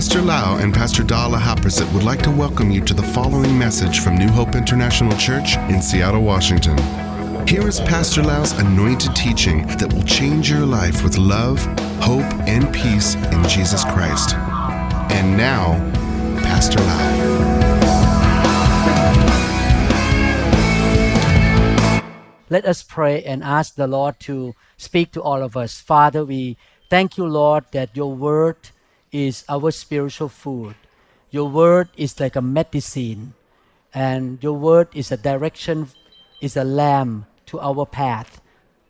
Pastor Lau and Pastor Dala Haprasit would like to welcome you to the following message from New Hope International Church in Seattle, Washington. Here is Pastor Lau's anointed teaching that will change your life with love, hope, and peace in Jesus Christ. And now, Pastor Lau. Let us pray and ask the Lord to speak to all of us. Father, we thank you, Lord, that your word is our spiritual food. Your word is like a medicine, and your word is a direction, is a lamp to our path,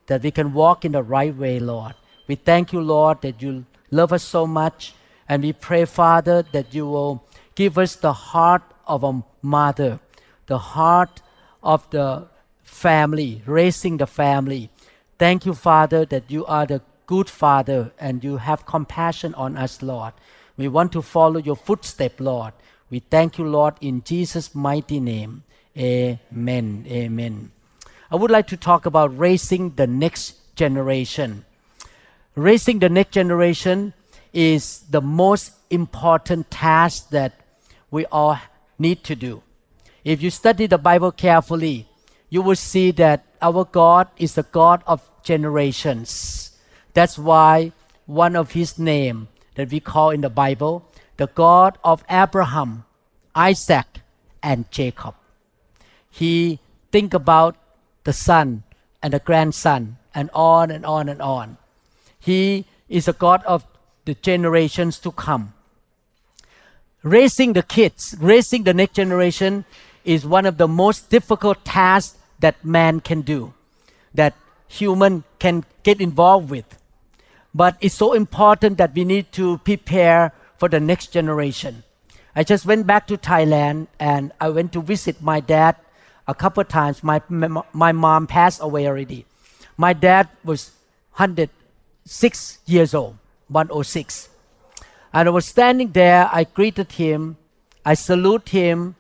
that we can walk in the right way, Lord. We thank you, Lord, that you love us so much, and we pray, Father, that you will give us the heart of a mother, the heart of the family, raising the family. Thank you, Father, that you are the good Father and you have compassion on us, Lord. We want to follow your footstep, Lord. We thank you, Lord, in Jesus' mighty name. Amen. Amen. I would like to talk about raising the next generation. Raising the next generation is the most important task that we all need to do. If you study the Bible carefully, you will see that our God is the God of generations. That's why one of his name that we call in the Bible, the God of Abraham, Isaac, and Jacob. He think about the son and the grandson and on and on and on. He is a God of the generations to come. Raising the kids, raising the next generation is one of the most difficult tasks that man can do, that human can get involved with. But it's so important that we need to prepare for the next generation. I just went back to Thailand and I went to visit my dad a couple of times. My, my mom passed away already. My dad was 106 years old, 106. And I was standing there, I greeted him, I salute him,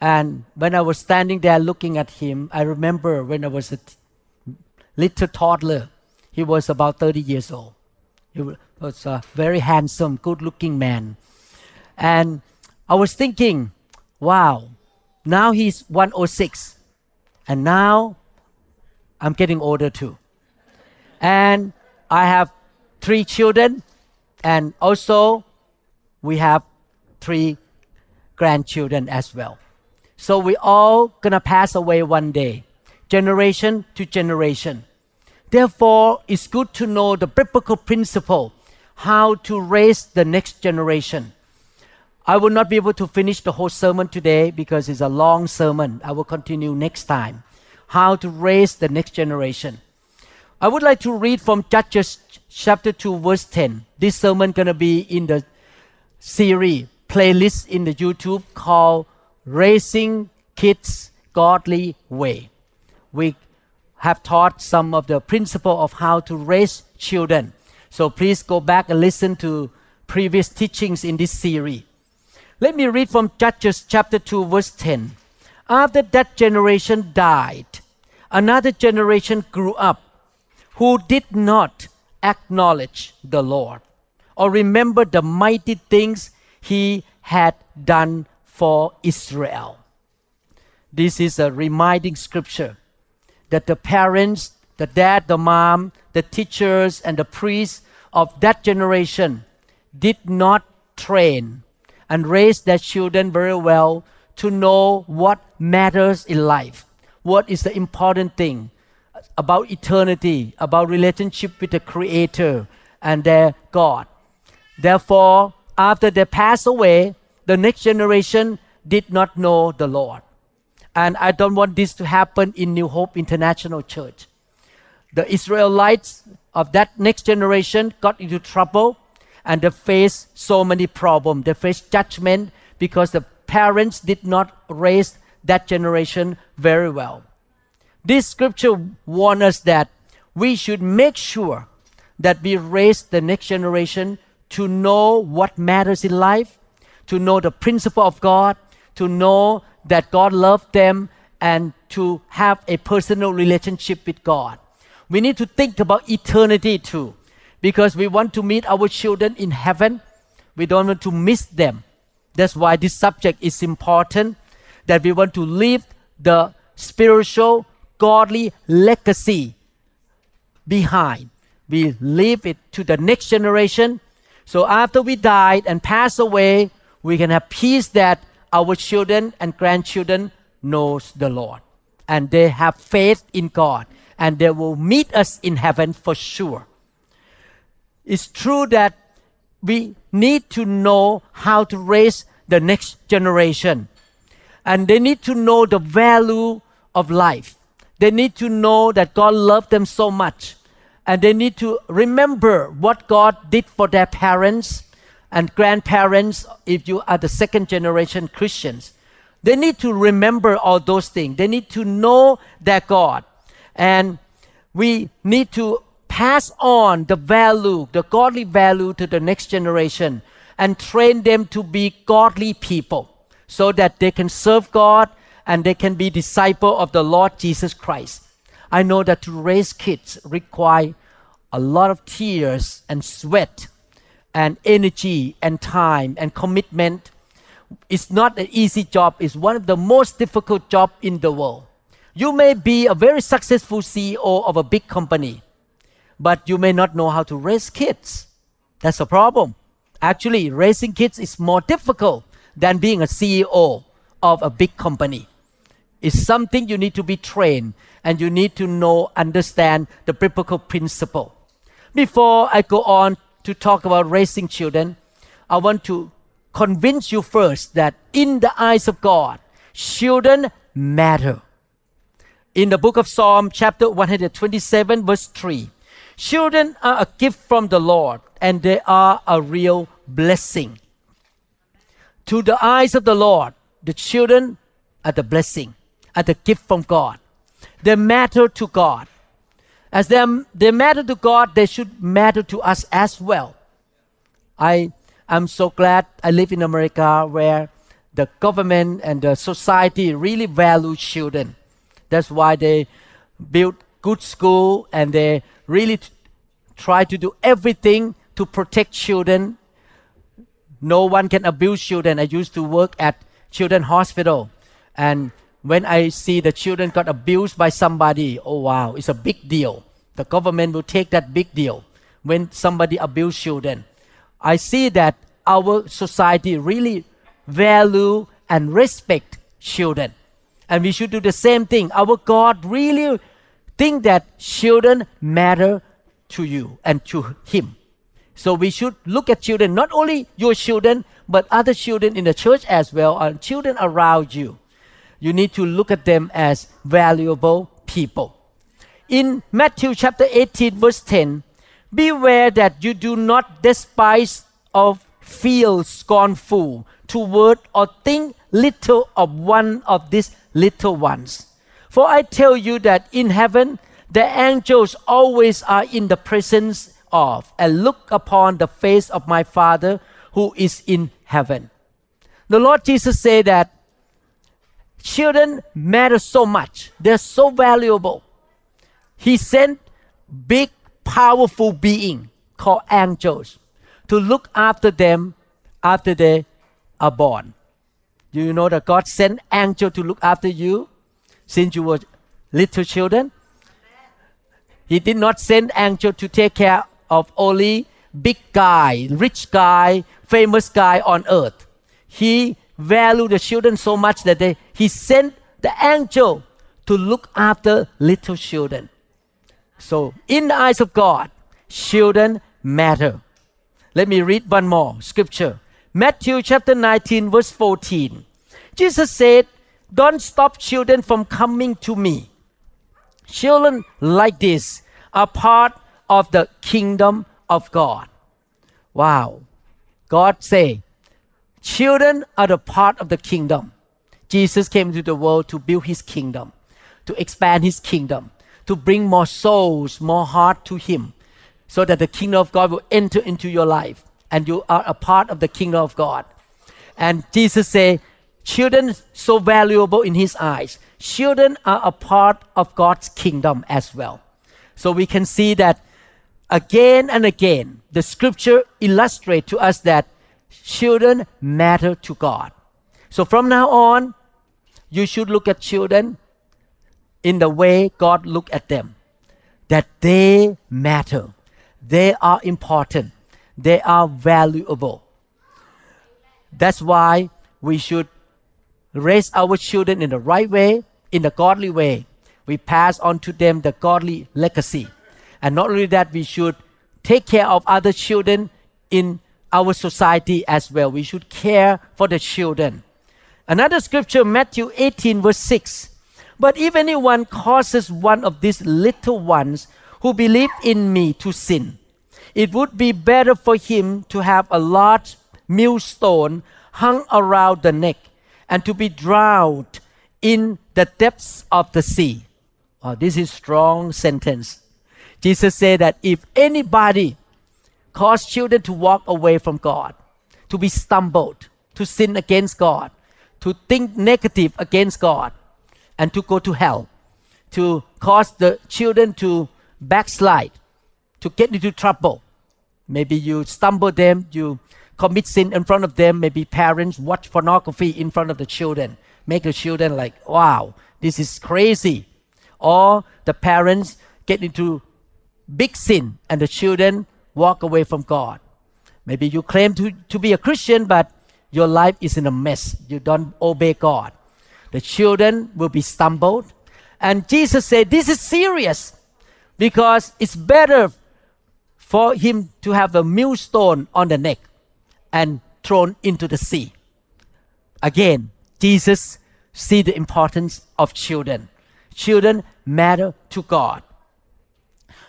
and when I was standing there looking at him, I remember when I was a t- little toddler, he was about 30 years old. He was a very handsome, good looking man. And I was thinking, wow, now he's 106. And now I'm getting older too. And I have three children, and also we have three grandchildren as well. So we're all gonna pass away one day, generation to generation. Therefore, it's good to know the biblical principle how to raise the next generation. I will not be able to finish the whole sermon today because it's a long sermon. I will continue next time. How to raise the next generation. I would like to read from Judges chapter 2 verse 10. This sermon going to be in the series playlist in the YouTube called Raising Kids Godly Way. We have taught some of the principle of how to raise children. So please go back and listen to previous teachings in this series. Let me read from Judges chapter 2 verse 10. After that generation died, another generation grew up who did not acknowledge the Lord or remember the mighty things he had done for Israel. This is a reminding scripture that the parents, the dad, the mom, the teachers, and the priests of that generation did not train and raise their children very well to know what matters in life, what is the important thing about eternity, about relationship with the Creator and their God. Therefore, after they pass away, the next generation did not know the Lord. And I don't want this to happen in New Hope International Church. The Israelites of that next generation got into trouble and they faced so many problems. They faced judgment because the parents did not raise that generation very well. This scripture warns us that we should make sure that we raise the next generation to know what matters in life, to know the principle of God, to know that God loved them, and to have a personal relationship with God. We need to think about eternity too, because we want to meet our children in heaven. We don't want to miss them. That's why this subject is important that we want to leave the spiritual, godly legacy behind. We leave it to the next generation. So after we died and pass away, we can have peace that our children and grandchildren knows the Lord. And they have faith in God. And they will meet us in heaven for sure. It's true that we need to know how to raise the next generation. And they need to know the value of life. They need to know that God loved them so much. And they need to remember what God did for their parents and grandparents if you are the second generation Christians. They need to remember all those things. They need to know their God. And we need to pass on the value, the godly value to the next generation and train them to be godly people so that they can serve God and they can be disciple of the Lord Jesus Christ. I know that to raise kids require a lot of tears and sweat and energy and time and commitment it's not an easy job. It's one of the most difficult job in the world. You may be a very successful CEO of a big company, but you may not know how to raise kids. That's a problem. Actually, raising kids is more difficult than being a CEO of a big company. It's something you need to be trained and you need to know, understand the biblical principle. Before I go on to talk about raising children, I want to convince you first that in the eyes of God, children matter. In the book of Psalm, chapter 127, verse 3, children are a gift from the Lord and they are a real blessing. To the eyes of the Lord, the children are the blessing, are the gift from God. They matter to God. As they, they matter to God, they should matter to us as well. I I'm so glad I live in America where the government and the society really value children. That's why they build good school and they really t- try to do everything to protect children. No one can abuse children. I used to work at children hospital and when I see the children got abused by somebody, oh wow, it's a big deal. The government will take that big deal when somebody abuse children. I see that our society really value and respect children. And we should do the same thing. Our God really think that children matter to you and to him. So we should look at children, not only your children, but other children in the church as well, and children around you. You need to look at them as valuable people. In Matthew chapter 18, verse 10, beware that you do not despise of feel scornful toward or think little of one of these little ones. For I tell you that in heaven the angels always are in the presence of and look upon the face of my Father who is in heaven. The Lord Jesus said that children matter so much. They're so valuable. He sent big, powerful being called angels to look after them after they are born. Do you know that God sent angel to look after you since you were little children? He did not send angel to take care of only big guy, rich guy, famous guy on earth. He valued the children so much that they, he sent the angel to look after little children. So, in the eyes of God, children matter. Let me read one more scripture. Matthew chapter 19, verse 14. Jesus said, Don't stop children from coming to me. Children like this are part of the kingdom of God. Wow. God say, children are the part of the kingdom. Jesus came into the world to build his kingdom, to expand his kingdom, to bring more souls, more heart to him so that the kingdom of God will enter into your life and you are a part of the kingdom of God. And Jesus said, children so valuable in his eyes. Children are a part of God's kingdom as well. So we can see that again and again, the scripture illustrate to us that children matter to God. So from now on, you should look at children in the way God look at them. That they matter. They are important. They are valuable. That's why we should raise our children in the right way, in the godly way. We pass on to them the godly legacy. And not only that, we should take care of other children in our society as well. We should care for the children. Another scripture, Matthew 18, verse 6. But if anyone causes one of these little ones who believe in me to sin, it would be better for him to have a large millstone hung around the neck and to be drowned in the depths of the sea. Oh, this is strong sentence. Jesus said that if anybody cause children to walk away from God, to be stumbled, to sin against God, to think negative against God, and to go to hell, to cause the children to backslide, to get into trouble. Maybe you stumble them, you commit sin in front of them. Maybe parents watch pornography in front of the children, make the children like, wow, this is crazy. Or the parents get into big sin and the children walk away from God. Maybe you claim to, to be a Christian, but your life is in a mess. You don't obey God. The children will be stumbled. And Jesus said, This is serious because it's better for him to have a millstone on the neck and thrown into the sea. Again, Jesus see the importance of children. Children matter to God.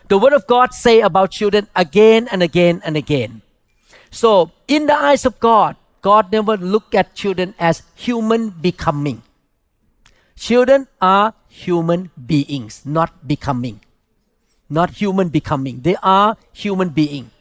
The word of God say about children again and again and again. So, in the eyes of God, God never look at children as human becoming. Children are human beings, not becoming. Not human becoming. They are human being.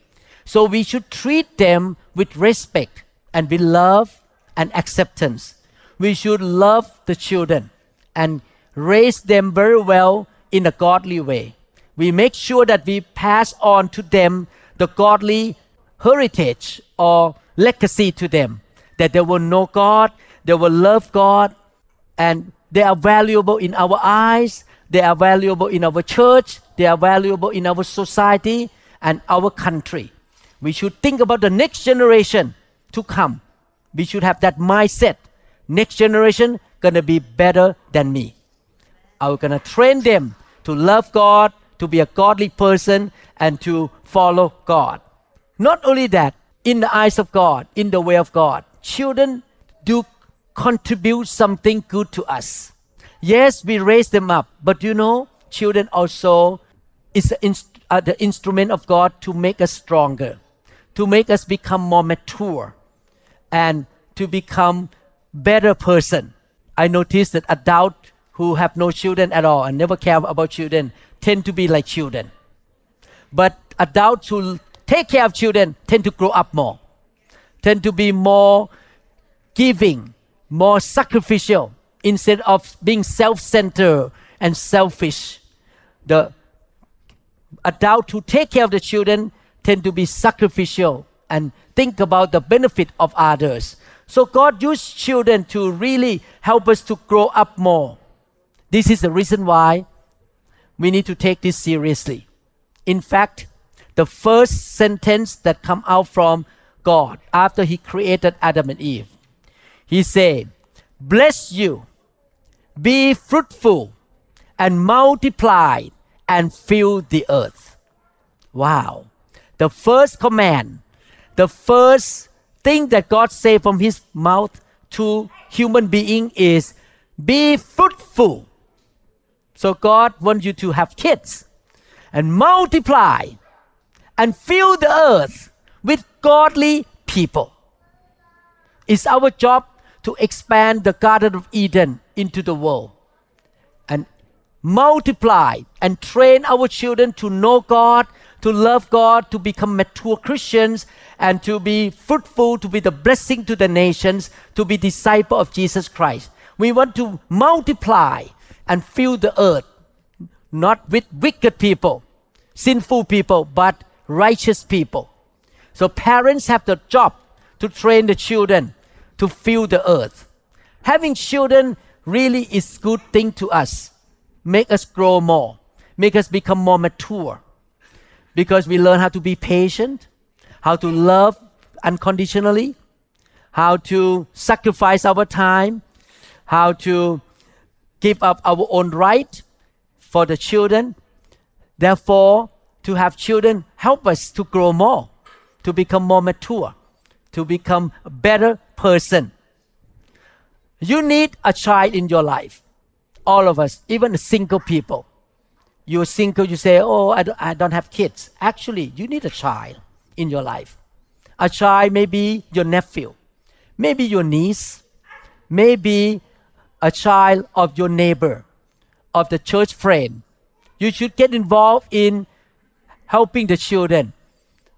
So we should treat them with respect and with love and acceptance. We should love the children and raise them very well in a godly way. We make sure that we pass on to them the godly heritage or legacy to them, that they will know God, they will love God, and they are valuable in our eyes, they are valuable in our church, they are valuable in our society and our country. We should think about the next generation to come. We should have that mindset. Next generation gonna be better than me. I'm gonna train them to love God, to be a godly person, and to follow God. Not only that, in the eyes of God, in the way of God, children do contribute something good to us. Yes, we raise them up, but you know, children also is the, uh, instrument of God to make us stronger, to make us become more mature, and to become better person. I noticed that adults who have no children at all and never care about children tend to be like children. But adults who take care of children tend to grow up more, tend to be more giving, more sacrificial instead of being self-centered and selfish. The adults who take care of the children tend to be sacrificial and think about the benefit of others. So God used children to really help us to grow up more. This is the reason why we need to take this seriously. In fact, the first sentence that come out from God after he created Adam and Eve, he said, "Bless you, be fruitful, and multiply, and fill the earth." Wow! The first command, the first thing that God said from His mouth to human being is, "Be fruitful." So God wants you to have kids and multiply and fill the earth with godly people. It's our job to expand the Garden of Eden into the world and multiply and train our children to know God, to love God, to become mature Christians, and to be fruitful, to be the blessing to the nations, to be disciple of Jesus Christ. We want to multiply and fill the earth, not with wicked people, sinful people, but righteous people. So parents have the job to train the children to fill the earth. Having children really is good thing to us. Make us grow more, make us become more mature. Because we learn how to be patient, how to love unconditionally, how to sacrifice our time, how to give up our own right for the children. Therefore, to have children help us to grow more, to become more mature, to become a better person. You need a child in your life. All of us, even single people. You're single, you say, Oh, I don't, I don't have kids. Actually, you need a child in your life. A child may be your nephew, maybe your niece, maybe a child of your neighbor, of the church friend. You should get involved in helping the children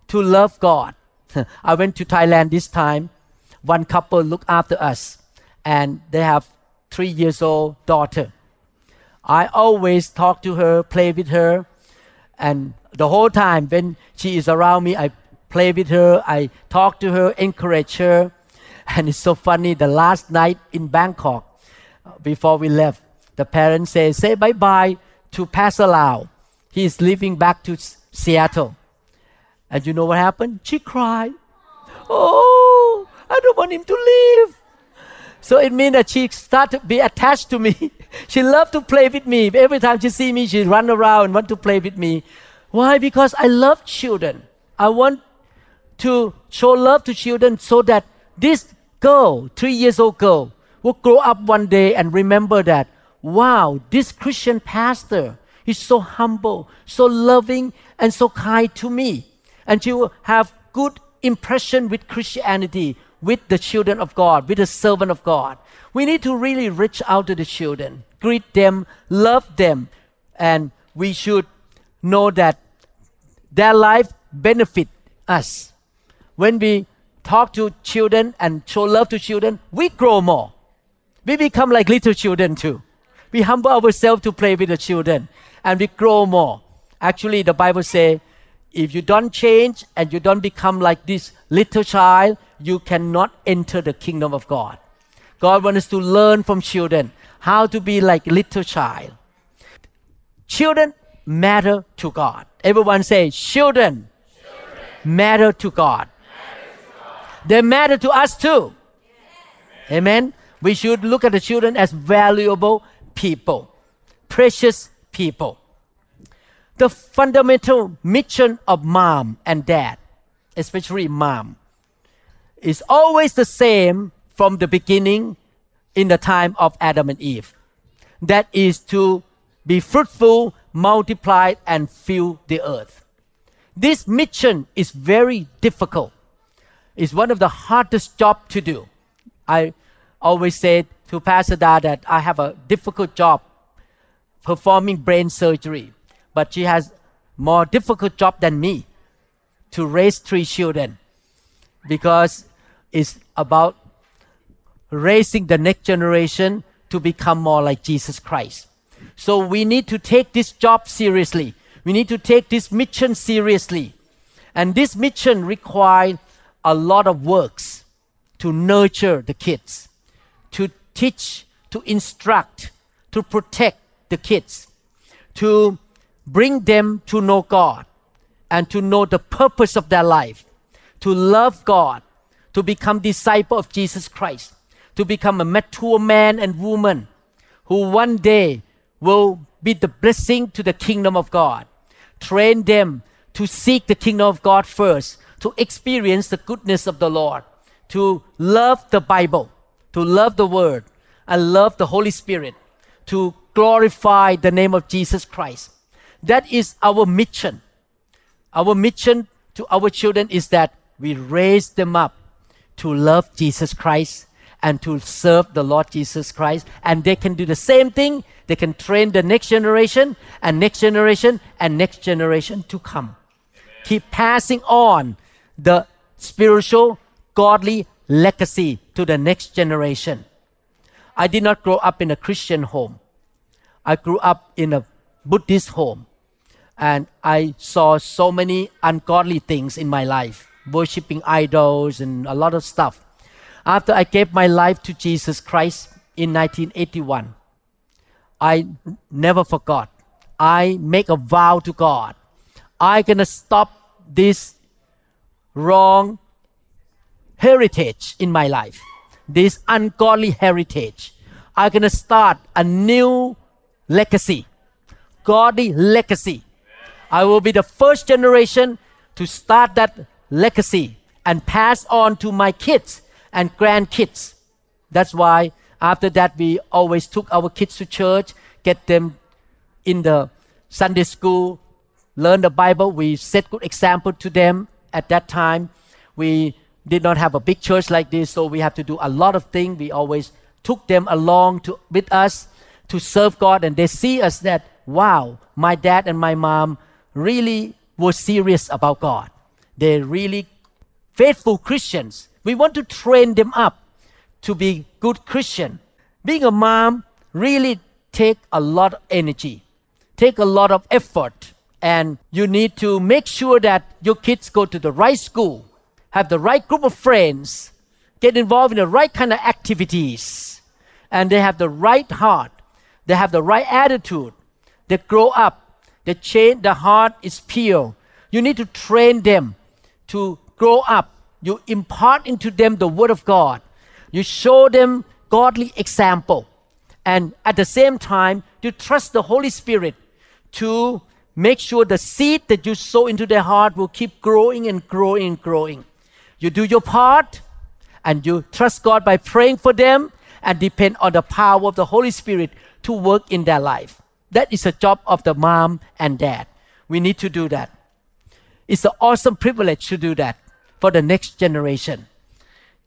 to love God. I went to Thailand this time. One couple looked after us, and they have three years old daughter. I always talk to her, play with her, and the whole time when she is around me, I play with her, I talk to her, encourage her. And it's so funny. The last night in Bangkok, before we left, the parents say, "Say bye bye to Pastor Lau. He is leaving back to Seattle." And you know what happened? She cried. Oh, I don't want him to leave. So it means that she started to be attached to me. she loved to play with me. Every time she see me, she run around and want to play with me. Why? Because I love children. I want to show love to children so that this girl, three years old girl, will grow up one day and remember that, wow, this Christian pastor is so humble, so loving, and so kind to me. And she will have good impression with Christianity, with the children of God, with the servant of God. We need to really reach out to the children, greet them, love them, and we should know that their life benefit us. When we talk to children and show love to children, we grow more. We become like little children too. We humble ourselves to play with the children and we grow more. Actually, the Bible says if you don't change and you don't become like this little child, you cannot enter the kingdom of God. God wants us to learn from children how to be like little child. Children matter to God. Everyone say, children, children. Matter, to God. matter to God. They matter to us too. Yes. Amen. We should look at the children as valuable people, precious people the fundamental mission of mom and dad, especially mom, is always the same from the beginning in the time of Adam and Eve. That is to be fruitful, multiply, and fill the earth. This mission is very difficult. It's one of the hardest job to do. I always said to Pastor Da that I have a difficult job performing brain surgery but she has more difficult job than me to raise three children because it's about raising the next generation to become more like Jesus Christ. So we need to take this job seriously. We need to take this mission seriously. And this mission requires a lot of works to nurture the kids, teach, to instruct, to protect the kids, to bring them to know God and to know the purpose of their life, to love God, to become disciple of Jesus Christ, to become a mature man and woman who one day will be the blessing to the kingdom of God. Train them to seek the kingdom of God first, to experience the goodness of the Lord, to love the Bible, to love the Word, and love the Holy Spirit, to glorify the name of Jesus Christ that is our mission. Our mission to our children is that we raise them up to love Jesus Christ and to serve the Lord Jesus Christ. And they can do the same thing. They can train the next generation and next generation and next generation to come. Amen. Keep passing on the spiritual, godly legacy to the next generation. I did not grow up in a Christian home. I grew up in a Buddhist home and I saw so many ungodly things in my life worshiping idols and a lot of stuff. After I gave my life to Jesus Christ in 1981, I never forgot. I make a vow to God. I gonna stop this wrong heritage in my life, this ungodly heritage. I'm gonna start a new legacy, godly legacy. I will be the first generation to start that legacy and pass on to my kids and grandkids. That's why after that we always took our kids to church, get them in the Sunday school, learn the Bible. We set good example to them at that time. We did not have a big church like this, so we have to do a lot of things. We always took them along to, with us to serve God, and they see us that, wow, my dad and my mom really were serious about God. They're really faithful Christians. We want to train them up to be good Christian. Being a mom really take a lot of energy, take a lot of effort, and you need to make sure that your kids go to the right school, have the right group of friends, get involved in the right kind of activities, and they have the right heart, they have the right attitude, they grow up, they change, the heart is pure. You need to train them to grow up. You impart into them the Word of God. You show them godly example. And at the same time, you trust the Holy Spirit to make sure the seed that you sow into their heart will keep growing and growing and growing. You do your part and you trust God by praying for them and depend on the power of the Holy Spirit to work in their life. That is the job of the mom and dad. We need to do that. It's an awesome privilege to do that for the next generation.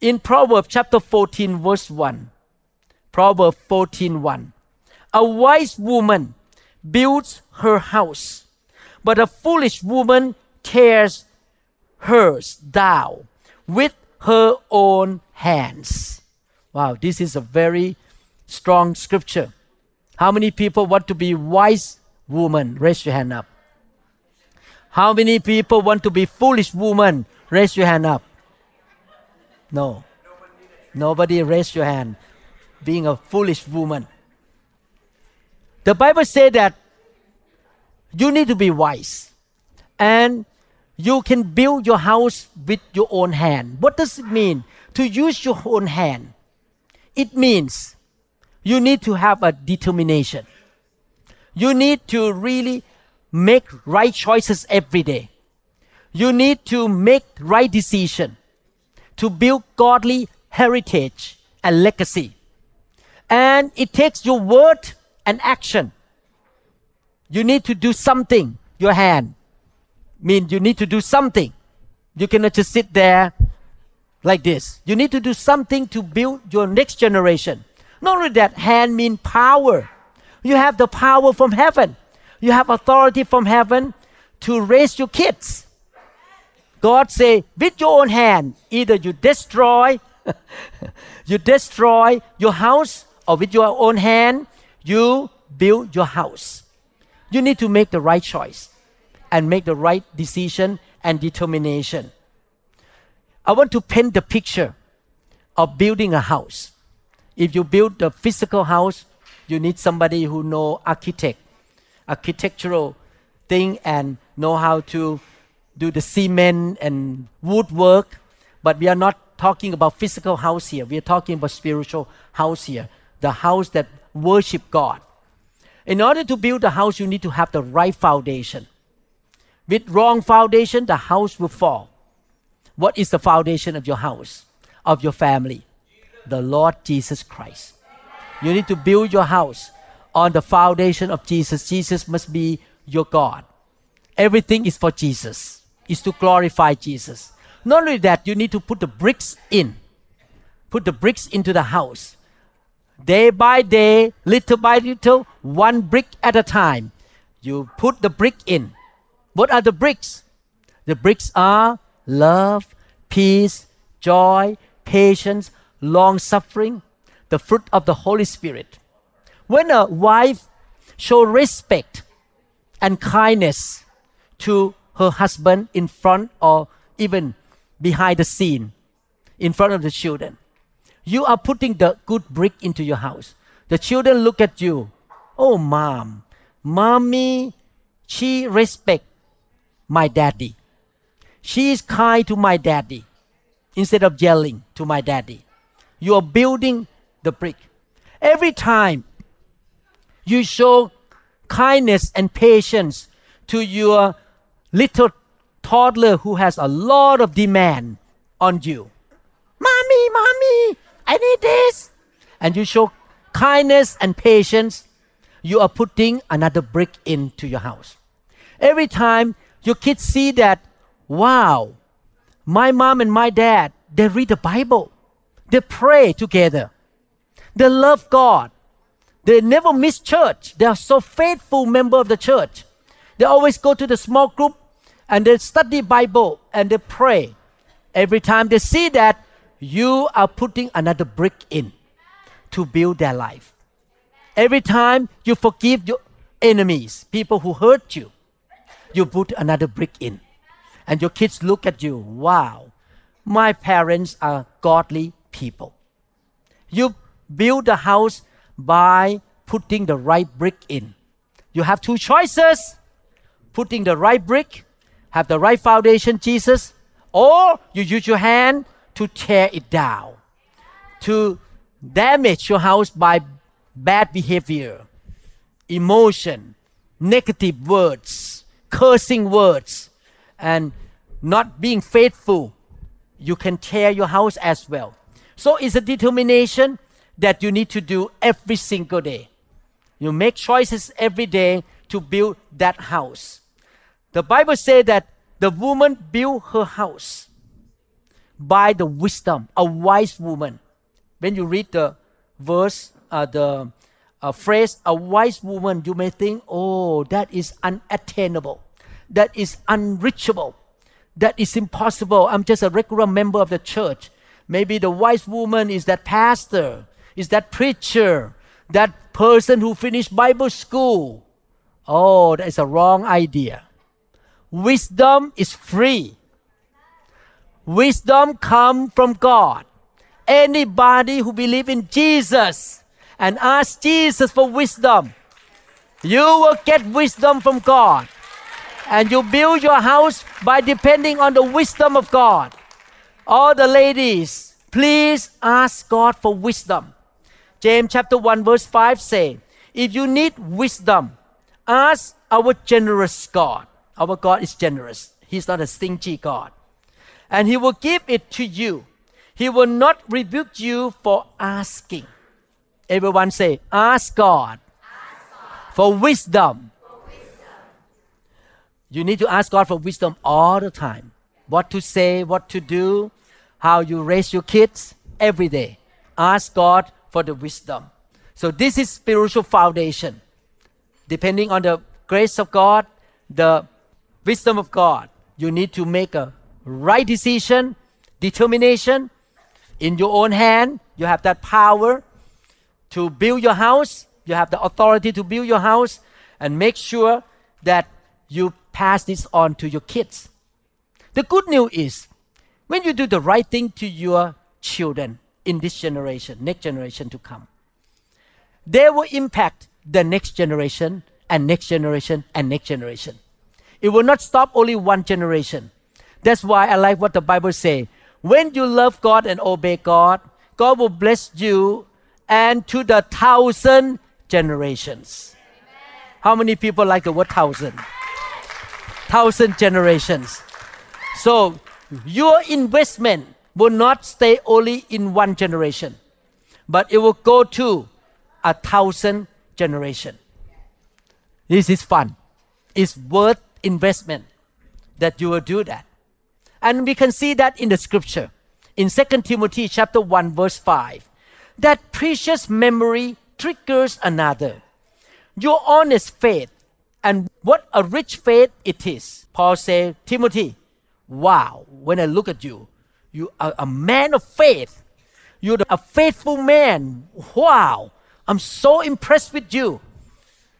In Proverbs chapter 14, verse 1, Proverbs 14, 1, a wise woman builds her house, but a foolish woman tears hers down with her own hands. Wow, this is a very strong scripture. How many people want to be wise woman? Raise your hand up. How many people want to be foolish woman? Raise your hand up. No. Nobody raise your hand. Being a foolish woman. The Bible says that you need to be wise. And you can build your house with your own hand. What does it mean to use your own hand? It means you need to have a determination. You need to really make right choices every day. You need to make right decision to build godly heritage and legacy. And it takes your word and action. You need to do something, your hand. Mean you need to do something. You cannot just sit there like this. You need to do something to build your next generation. Not only that, hand mean power. You have the power from heaven. You have authority from heaven to raise your kids. God say, with your own hand, either you destroy, you destroy your house, or with your own hand, you build your house. You need to make the right choice and make the right decision and determination. I want to paint the picture of building a house. If you build a physical house, you need somebody who know architect architectural thing and know how to do the cement and woodwork. But we are not talking about physical house here. We are talking about spiritual house here. The house that worship God. In order to build a house, you need to have the right foundation. With wrong foundation, the house will fall. What is the foundation of your house, of your family? The Lord Jesus Christ. You need to build your house on the foundation of Jesus. Jesus must be your God. Everything is for Jesus, is to glorify Jesus. Not only that, you need to put the bricks in. Put the bricks into the house. Day by day, little by little, one brick at a time. You put the brick in. What are the bricks? The bricks are love, peace, joy, patience, long suffering, the fruit of the Holy Spirit. When a wife show respect and kindness to her husband in front or even behind the scene in front of the children. You are putting the good brick into your house. The children look at you. Oh, mom, mommy, she respect my daddy. She is kind to my daddy instead of yelling to my daddy. You are building the brick. Every time you show kindness and patience to your little toddler who has a lot of demand on you. Mommy, mommy, I need this. And you show kindness and patience, you are putting another brick into your house. Every time your kids see that, wow, my mom and my dad, they read the Bible, they pray together, they love God, they never miss church, they are so faithful member of the church. They always go to the small group and they study Bible and they pray. Every time they see that, you are putting another brick in to build their life. Every time you forgive your enemies, people who hurt you, you put another brick in. And your kids look at you, wow, my parents are godly people. You build the house by putting the right brick in. You have two choices putting the right brick, have the right foundation, Jesus, or you use your hand to tear it down, to damage your house by bad behavior, emotion, negative words, cursing words, and not being faithful, you can tear your house as well. So it's a determination that you need to do every single day. You make choices every day to build that house. The Bible says that the woman built her house by the wisdom, a wise woman. When you read the verse, uh, the uh, phrase, a wise woman, you may think, oh, that is unattainable, that is unreachable, that is impossible. I'm just a regular member of the church. Maybe the wise woman is that pastor, is that preacher, that person who finished Bible school. Oh, that is a wrong idea. Wisdom is free. Wisdom comes from God. Anybody who believe in Jesus and ask Jesus for wisdom, you will get wisdom from God. And you build your house by depending on the wisdom of God. All the ladies, please ask God for wisdom. James chapter 1 verse 5 say, if you need wisdom, ask our generous God. Our God is generous. He's not a stingy God and he will give it to you. He will not rebuke you for asking. Everyone say, ask God, ask God. For, wisdom. for wisdom. You need to ask God for wisdom all the time. What to say, what to do, how you raise your kids every day. Ask God for the wisdom. So this is spiritual foundation. Depending on the grace of God, the wisdom of God, you need to make a right decision, determination in your own hand. You have that power to build your house. You have the authority to build your house and make sure that you pass this on to your kids. The good news is when you do the right thing to your children in this generation, next generation to come, they will impact the next generation and next generation and next generation. It will not stop only one generation. That's why I like what the Bible say. When you love God and obey God, God will bless you and to the thousand generations. How many people like the word thousand? thousand generations. So your investment will not stay only in one generation, but it will go to a thousand generation. This is fun. It's worth investment that you will do that. And we can see that in the scripture in 2 Timothy chapter 1 verse 5 that precious memory triggers another. Your honest faith and what a rich faith it is. Paul said, Timothy, wow, when I look at you, you are a man of faith. You're a faithful man. Wow, I'm so impressed with you.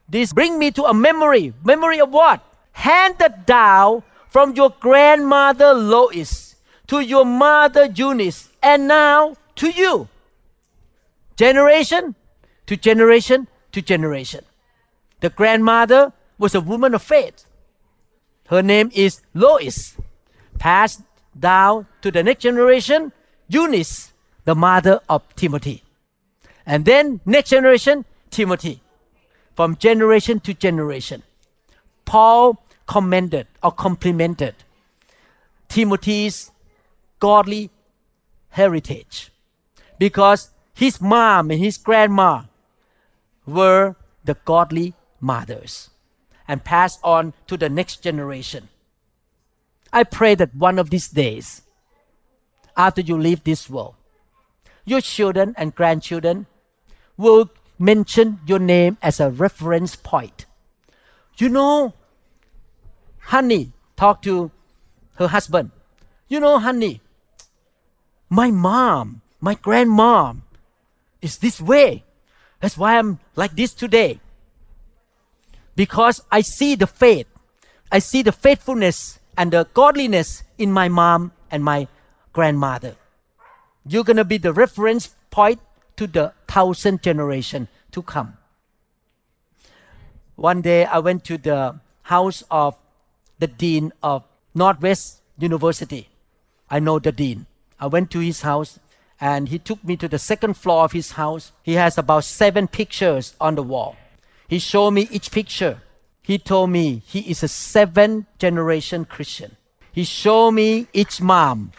This bring me to a memory. Memory of what? Handed down from your grandmother Lois to your mother Eunice, and now to you. Generation to generation to generation. The grandmother was a woman of faith. Her name is Lois. Passed down to the next generation, Eunice, the mother of Timothy. And then next generation, Timothy. From generation to generation. Paul commended or complimented Timothy's godly heritage because his mom and his grandma were the godly mothers and passed on to the next generation. I pray that one of these days, after you leave this world, your children and grandchildren will mention your name as a reference point. You know, honey, talk to her husband. You know, honey, my mom, my grandmom is this way. That's why I'm like this today. Because I see the faith, I see the faithfulness and the godliness in my mom and my grandmother. You're going to be the reference point to the thousand generation to come. One day I went to the house of the dean of Northwest University. I know the dean. I went to his house and he took me to the second floor of his house. He has about seven pictures on the wall. He showed me each picture. He told me he is a seven generation Christian. He showed me each mom,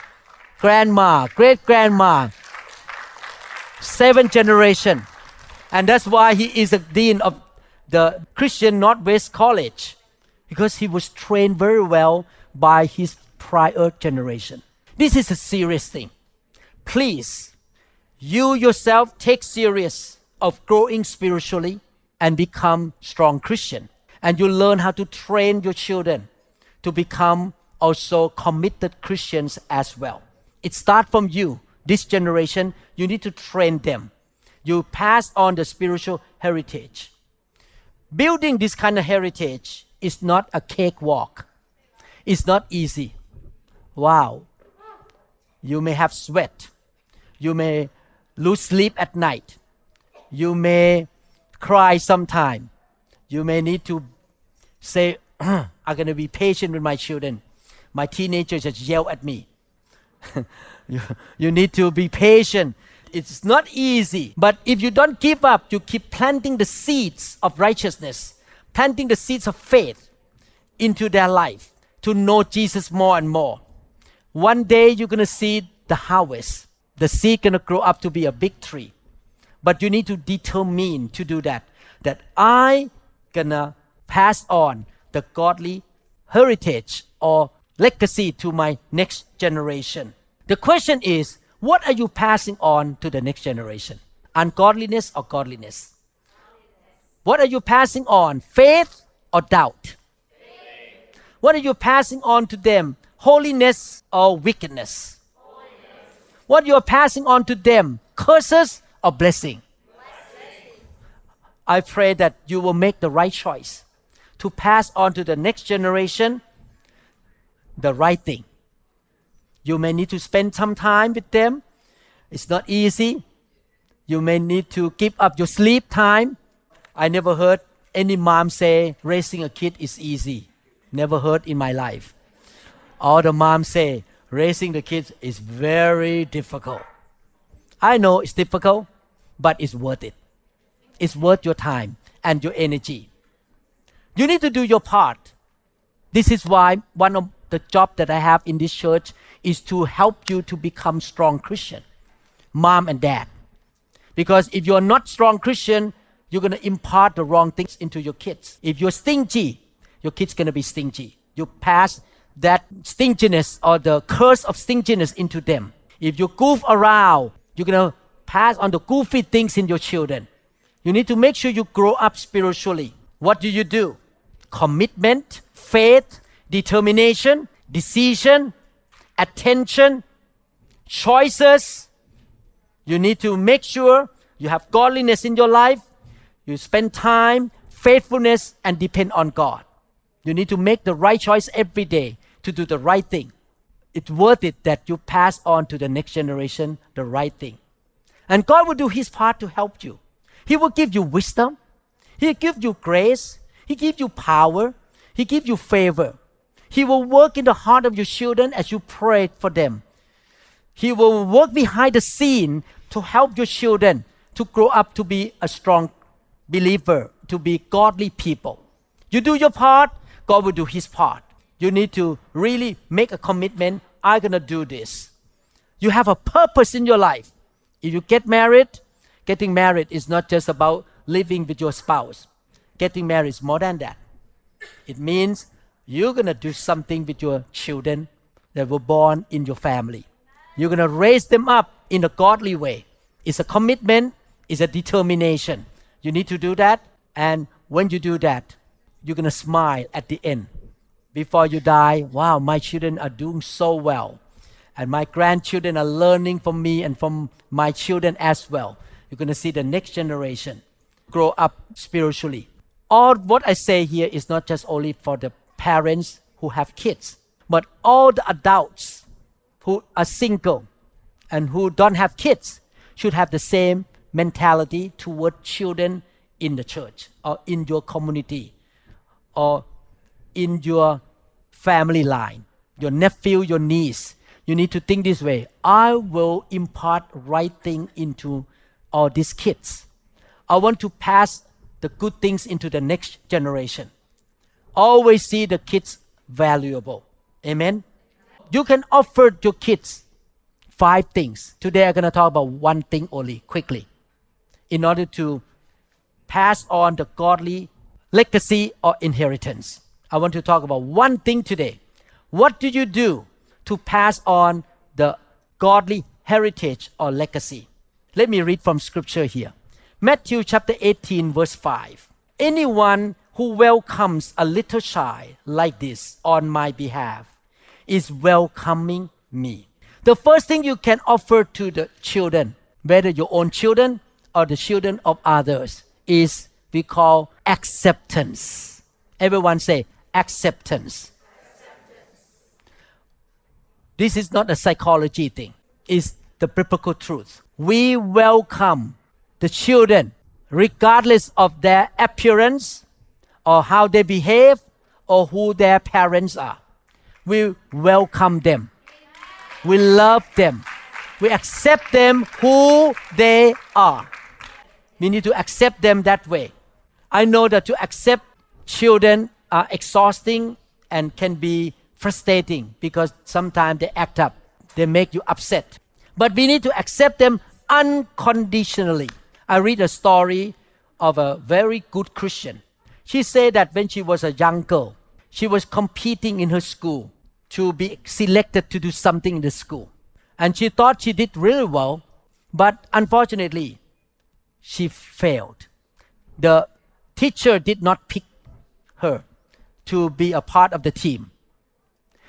grandma, great grandma, seven generation. And that's why he is a dean of the Christian Northwest College because he was trained very well by his prior generation. This is a serious thing. Please, you yourself take serious of growing spiritually and become strong Christian. And you learn how to train your children to become also committed Christians as well. It starts from you. This generation, you need to train them. You pass on the spiritual heritage. Building this kind of heritage is not a cakewalk. It's not easy. Wow. You may have sweat. You may lose sleep at night. You may cry sometime. You may need to say, I'm going to be patient with my children. My teenagers just yell at me. you, you need to be patient. It's not easy. But if you don't give up, you keep planting the seeds of righteousness, planting the seeds of faith into their life to know Jesus more and more. One day you're going to see the harvest. The seed going to grow up to be a big tree. But you need to determine to do that. That I gonna pass on the godly heritage or legacy to my next generation. The question is, what are you passing on to the next generation? Ungodliness or godliness? What are you passing on? Faith or doubt? What are you passing on to them? Holiness or wickedness? What you are passing on to them? Curses or blessing? blessing? I pray that you will make the right choice to pass on to the next generation the right thing. You may need to spend some time with them. It's not easy. You may need to give up your sleep time. I never heard any mom say raising a kid is easy. Never heard in my life. All the moms say raising the kids is very difficult. I know it's difficult, but it's worth it. It's worth your time and your energy. You need to do your part. This is why one of the job that I have in this church is to help you to become strong Christian, mom and dad. Because if you're not strong Christian, you're going to impart the wrong things into your kids. If you're stingy, your kids going to be stingy. You pass that stinginess or the curse of stinginess into them. If you goof around, you're going to pass on the goofy things in your children. You need to make sure you grow up spiritually. What do you do? Commitment, faith, determination, decision, attention, choices. You need to make sure you have godliness in your life. You spend time, faithfulness, and depend on God. You need to make the right choice every day to do the right thing. it's worth it that you pass on to the next generation the right thing. And God will do His part to help you. He will give you wisdom. He'll give you grace. He give you power. He give you favor. He will work in the heart of your children as you pray for them. He will work behind the scene to help your children to grow up to be a strong believer, to be godly people. You do your part, God will do His part. You need to really make a commitment. I'm going to do this. You have a purpose in your life. If you get married, getting married is not just about living with your spouse. Getting married is more than that. It means you're going to do something with your children that were born in your family. You're going to raise them up in a godly way. It's a commitment, it's a determination. You need to do that. And when you do that, you're going to smile at the end. Before you die, wow, my children are doing so well. And my grandchildren are learning from me and from my children as well. You're going to see the next generation grow up spiritually. All what I say here is not just only for the parents who have kids, but all the adults who are single and who don't have kids should have the same mentality toward children in the church or in your community or in your family line, your nephew, your niece. You need to think this way I will impart right thing into all these kids. I want to pass the good things into the next generation. Always see the kids valuable. Amen. You can offer your kids five things. Today I'm going to talk about one thing only quickly in order to pass on the godly legacy or inheritance. I want to talk about one thing today. What do you do to pass on the godly heritage or legacy? Let me read from scripture here. Matthew chapter 18, verse 5. Anyone who welcomes a little child like this on my behalf is welcoming me. The first thing you can offer to the children, whether your own children or the children of others, is we call acceptance. Everyone say acceptance. This is not a psychology thing. It's the biblical truth. We welcome the children regardless of their appearance or how they behave or who their parents are. We welcome them. We love them. We accept them who they are. We need to accept them that way. I know that to accept children are exhausting and can be frustrating because sometimes they act up, they make you upset. But we need to accept them unconditionally. I read a story of a very good Christian. She said that when she was a young girl, she was competing in her school to be selected to do something in the school. And she thought she did really well, but unfortunately, she failed. The teacher did not pick her to be a part of the team.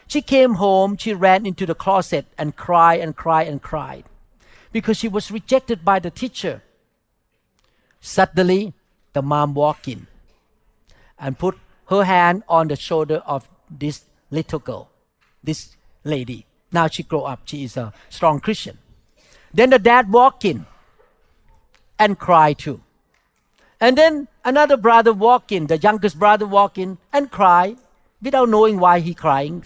She came home, she ran into the closet and cried and cried and cried because she was rejected by the teacher. Suddenly, the mom walked in and put her hand on the shoulder of this little girl, this lady. Now she grew up, she is a strong Christian. Then the dad walked in and cried too. And then another brother walk in, the youngest brother walk in and cry without knowing why he crying.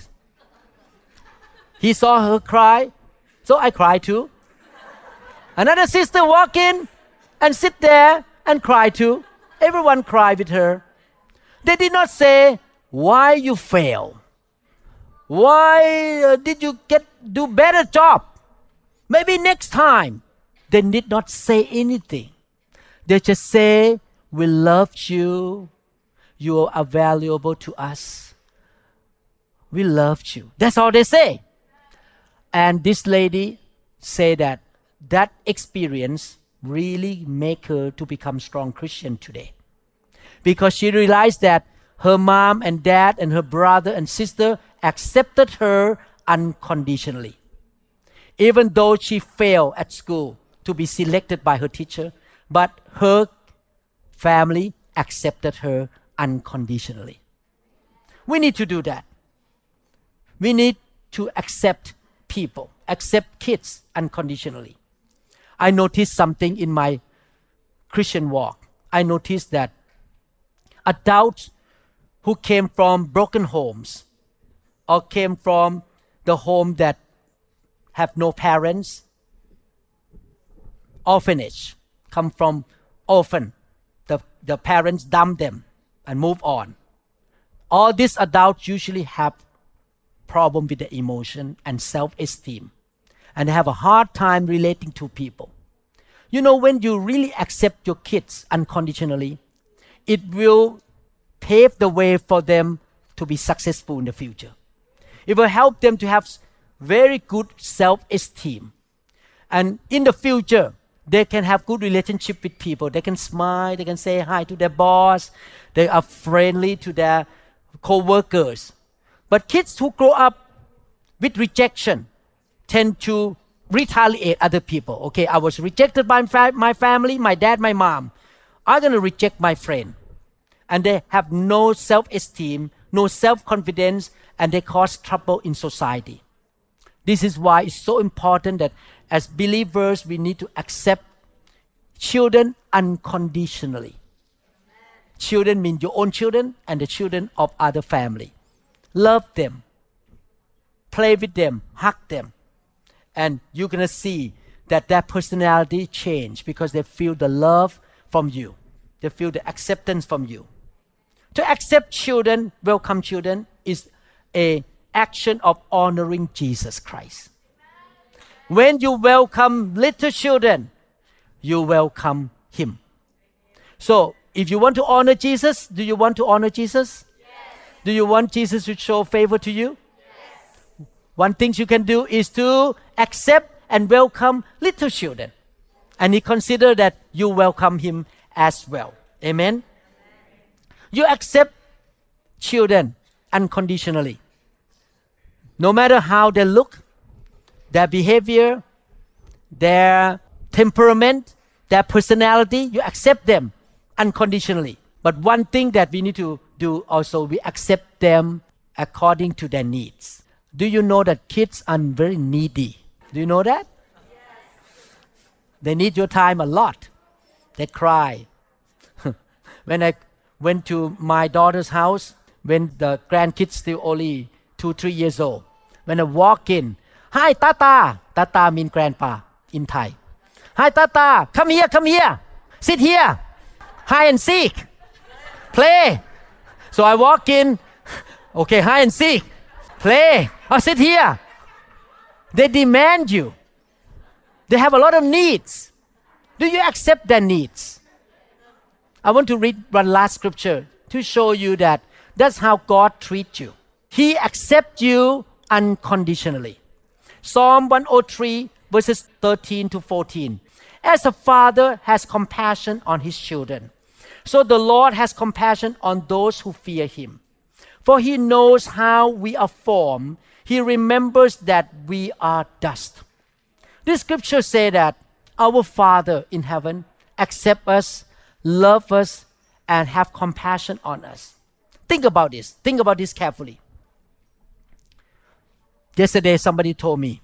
He saw her cry, so I cry too. Another sister walk in and sit there and cry too. Everyone cry with her. They did not say why you fail. Why uh, did you get do better job? Maybe next time. They did not say anything. They just say we loved you. You are valuable to us. We loved you. That's all they say. And this lady said that that experience really make her to become strong Christian today. Because she realized that her mom and dad and her brother and sister accepted her unconditionally. Even though she failed at school to be selected by her teacher, but her family accepted her unconditionally. We need to do that. We need to accept people, accept kids unconditionally. I noticed something in my Christian walk. I noticed that adults who came from broken homes or came from the home that have no parents, orphanage, come from orphan. The, parents dump them and move on. All these adults usually have problem with the emotion and self-esteem and have a hard time relating to people. You know, when you really accept your kids unconditionally, it will pave the way for them to be successful in the future. It will help them to have very good self-esteem. And in the future, they can have good relationship with people. They can smile. They can say hi to their boss. They are friendly to their co-workers. But kids who grow up with rejection tend to retaliate other people. Okay, I was rejected by my family, my dad, my mom. I'm going to reject my friend. And they have no self esteem, no self confidence, and they cause trouble in society. This is why it's so important that as believers, we need to accept children unconditionally. Children mean your own children and the children of other family. Love them, play with them, hug them, and you're gonna see that their personality change because they feel the love from you. They feel the acceptance from you. To accept children, welcome children, is a action of honoring Jesus Christ. When you welcome little children, you welcome Him. So, if you want to honor Jesus, do you want to honor Jesus? Yes. Do you want Jesus to show favor to you? Yes. One thing you can do is to accept and welcome little children. And He consider that you welcome Him as well. Amen. You accept children unconditionally. No matter how they look, their behavior, their temperament, their personality, you accept them unconditionally. But one thing that we need to do also, we accept them according to their needs. Do you know that kids are very needy? Do you know that? Yes. They need your time a lot. They cry. when I went to my daughter's house, when the grandkids still only two, three years old, when I walk in, hi Tata, Tata mean grandpa in Thai. Hi Tata, come here, come here, sit here, hide and seek, play. So I walk in, okay, hide and seek, play, or oh, sit here. They demand you. They have a lot of needs. Do you accept their needs? I want to read one last scripture to show you that that's how God treats you. He accepts you unconditionally. Psalm 103, verses 13 to 14. As a father has compassion on his children, so the Lord has compassion on those who fear him. For he knows how we are formed, he remembers that we are dust. This scripture say that our Father in heaven accept us, love us, and have compassion on us. Think about this. Think about this carefully. Yesterday, somebody told me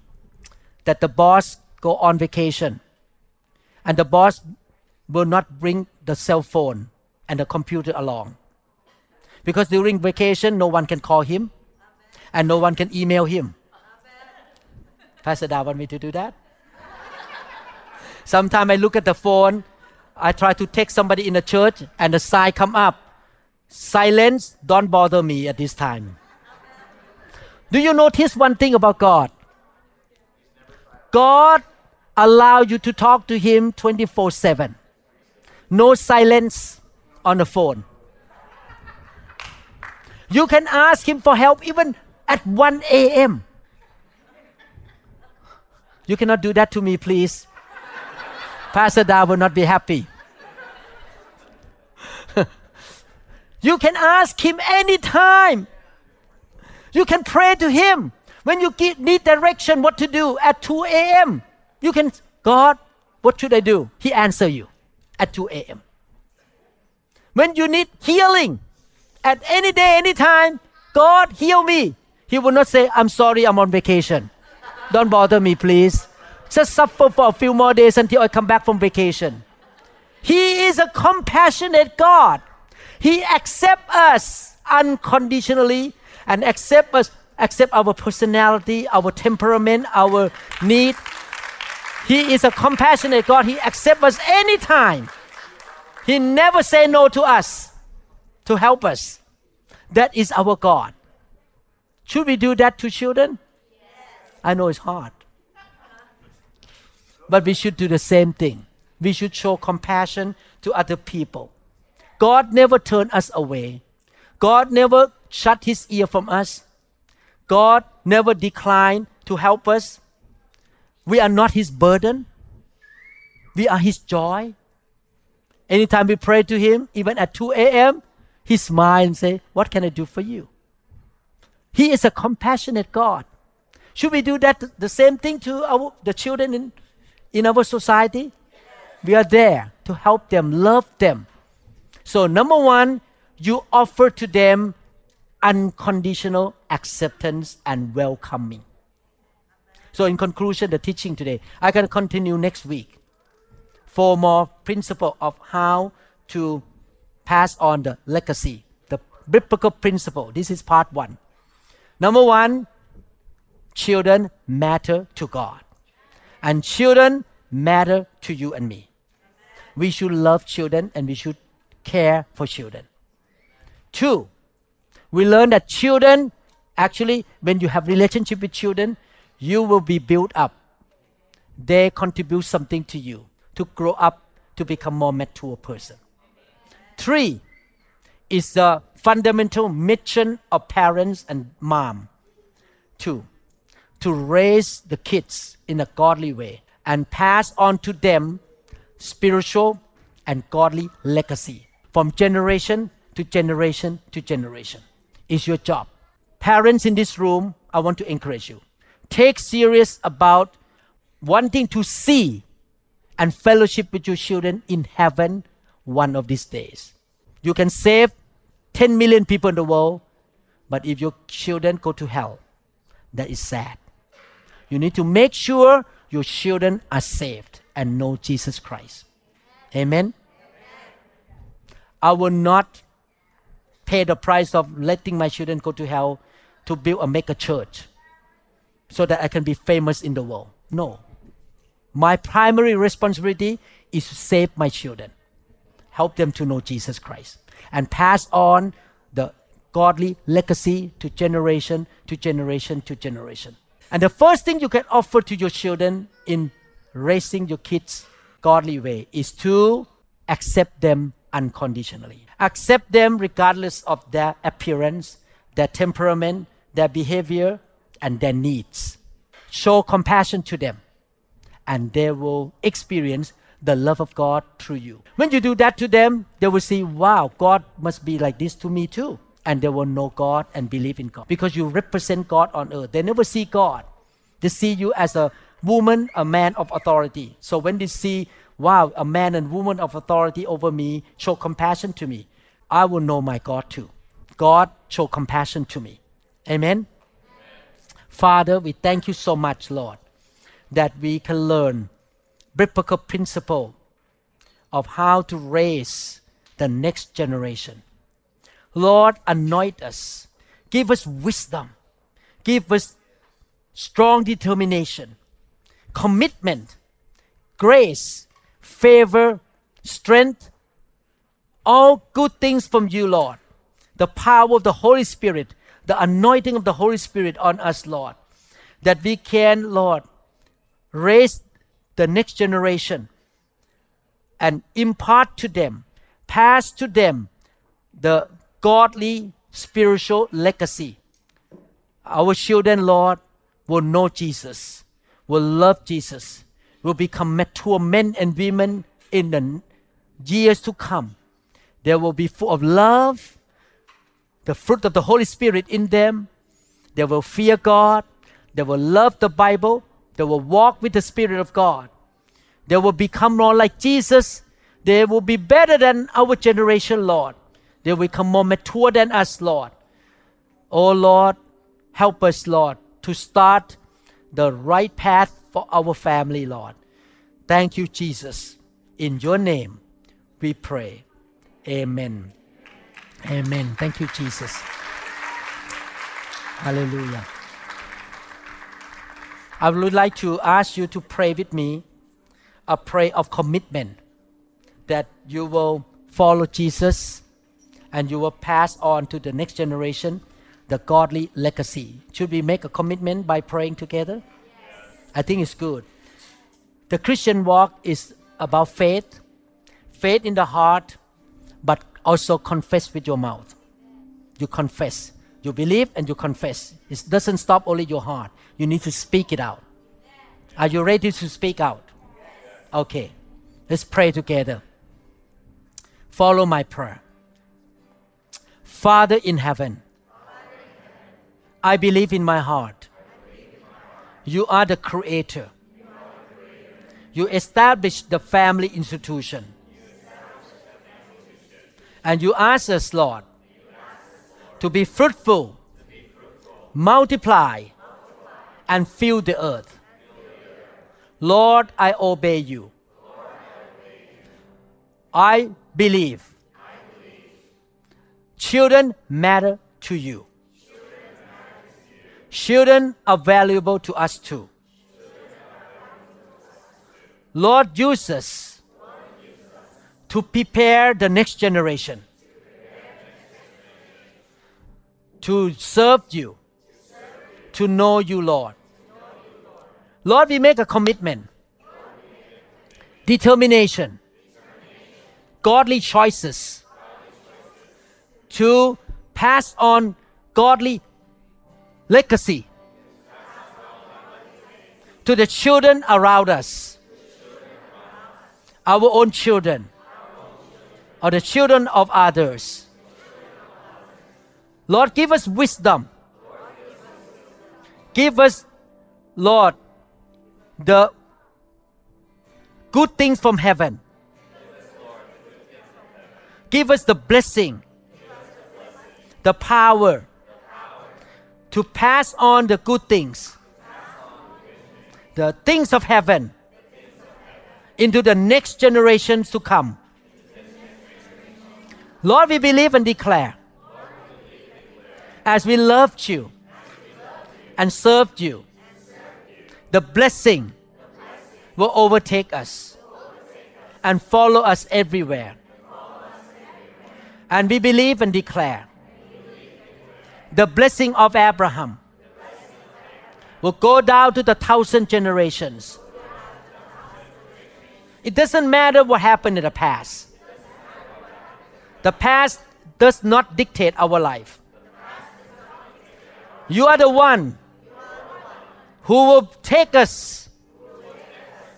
that the boss go on vacation, and the boss will not bring the cell phone and the computer along, because during vacation, no one can call him, and no one can email him. Pastor Da want me to do that? Sometimes I look at the phone, I try to text somebody in the church, and the sign come up. Silence, don't bother me at this time. Do you notice one thing about God? God allow you to talk to him 24/7. No silence on the phone. You can ask him for help even at 1 a.m. You cannot do that to me, please. Pastor Da will not be happy. you can ask him anytime. You can pray to Him. When you need direction, what to do at 2 a.m., you can, God, what should I do? He answer you at 2 a.m. When you need healing, at any day, any time, God heal me. He will not say, I'm sorry, I'm on vacation. Don't bother me, please. Just suffer for a few more days until I come back from vacation. He is a compassionate God. He accepts us unconditionally and accept us, accept our personality, our temperament, our need. He is a compassionate God. He accepts us anytime. He never say no to us to help us. That is our God. Should we do that to children? I know it's hard. But we should do the same thing. We should show compassion to other people. God never turned us away. God never shut his ear from us. God never declined to help us. We are not his burden. We are his joy. Anytime we pray to him, even at 2 a.m., he smiles and say, What can I do for you? He is a compassionate God. Should we do that the same thing to our, the children in, in our society? We are there to help them, love them. So, number one, you offer to them unconditional acceptance and welcoming. So, in conclusion, the teaching today, I can continue next week. Four more principle of how to pass on the legacy, the biblical principle. This is part one. Number one, children matter to God, and children matter to you and me. We should love children and we should care for children. Two, we learn that children actually when you have relationship with children, you will be built up. They contribute something to you to grow up to become more mature person. Three is the fundamental mission of parents and mom. Two, to raise the kids in a godly way and pass on to them spiritual and godly legacy from generation to generation to generation. Is your job. Parents in this room, I want to encourage you. Take serious about wanting to see and fellowship with your children in heaven one of these days. You can save 10 million people in the world, but if your children go to hell, that is sad. You need to make sure your children are saved and know Jesus Christ. Amen. I will not pay the price of letting my children go to hell to build or make a church so that I can be famous in the world. No. My primary responsibility is to save my children, help them to know Jesus Christ, and pass on the godly legacy to generation to generation to generation. And the first thing you can offer to your children in raising your kids godly way is to accept them unconditionally. Accept them regardless of their appearance, their temperament, their behavior, and their needs. Show compassion to them and they will experience the love of God through you. When you do that to them, they will see, wow, God must be like this to me too. And they will know God and believe in God because you represent God on earth. They never see God, they see you as a woman, a man of authority. So when they see, wow, a man and woman of authority over me show compassion to me, I will know my God too. God show compassion to me. Amen. Father, we thank you so much, Lord that we can learn biblical principle of how to raise the next generation. Lord, anoint us. Give us wisdom. Give us strong determination, commitment, grace, favor, strength, all good things from you, Lord. The power of the Holy Spirit, the anointing of the Holy Spirit on us, Lord, that we can, Lord, raise the next generation and impart to them, pass to them the godly spiritual legacy. Our children, Lord, will know Jesus, will love Jesus, will become mature men and women in the years to come. They will be full of love, the fruit of the Holy Spirit in them. They will fear God. They will love the Bible. They will walk with the Spirit of God. They will become more like Jesus. They will be better than our generation, Lord. They will become more mature than us, Lord. Oh Lord, help us, Lord, to start the right path for our family, Lord. Thank you, Jesus. In your name, we pray. Amen. Amen. Thank you, Jesus. Hallelujah. I would like to ask you to pray with me a prayer of commitment that you will follow Jesus and you will pass on to the next generation the godly legacy. Should we make a commitment by praying together? I think it's good. The Christian walk is about faith, faith in the heart, but also confess with your mouth. You confess. You believe and you confess. It doesn't stop only your heart. You need to speak it out. Are you ready to speak out? Okay. Let's pray together. Follow my prayer. Father in heaven, I believe in my heart. You are the creator. You established the family institution. And you ask us, Lord, to be fruitful, multiply, and fill the earth. Lord, I obey you. I believe children matter to you. Children are valuable to us too. Lord, use us to prepare the next generation. To serve you, to know you, Lord. Lord, we make a commitment, determination, godly choices. To pass on godly legacy. To the children around us, our own children, or the children of others. Lord, give us wisdom. Give us, Lord, the good things from heaven. Give us the blessing, the power to pass on the good things, the things of heaven, into the next generations to come. Lord, we believe and declare as we loved you and served you, the blessing will overtake us and follow us everywhere. And we believe and declare the blessing of Abraham will go down to the thousand generations. It doesn't matter what happened in the past. The past does not dictate our life. You are the one who will take us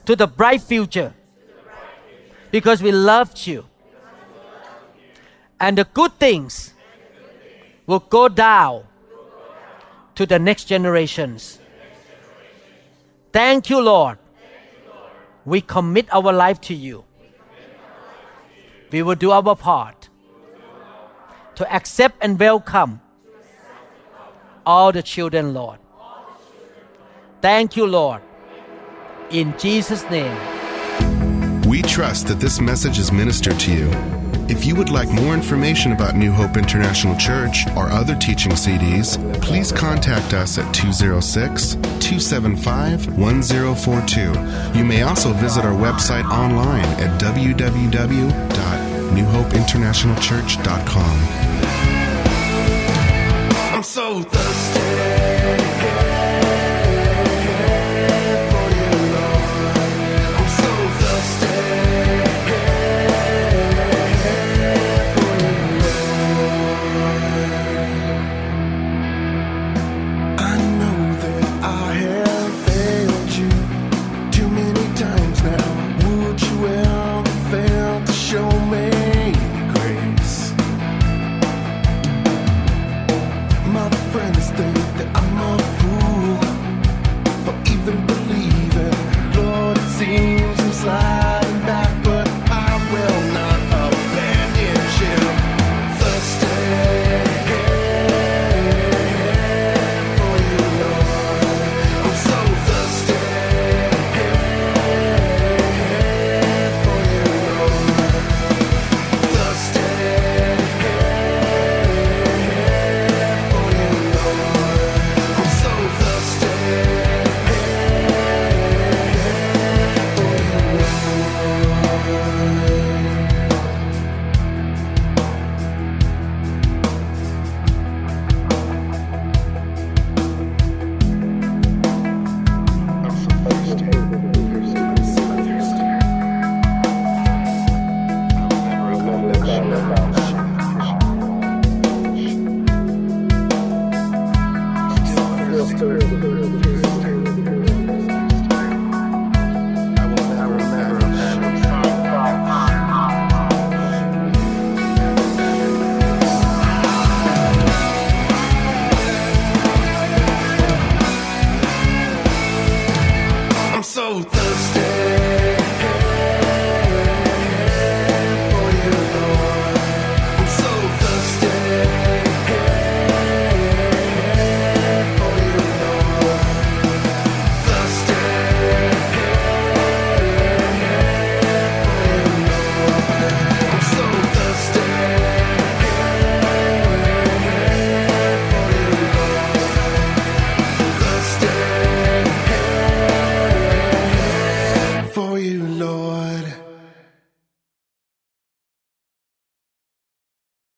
to the bright future because we loved you. And the good things will go down to the next generations. Thank you, Lord. We commit our life to you. We will do our part to accept and welcome all the children, Lord. Thank you, Lord. In Jesus' name. We trust that this message is ministered to you. If you would like more information about New Hope International Church or other teaching CDs, please contact us at 206 275 1042. You may also visit our website online at www.newhopeinternationalchurch.com. I'm so thirsty.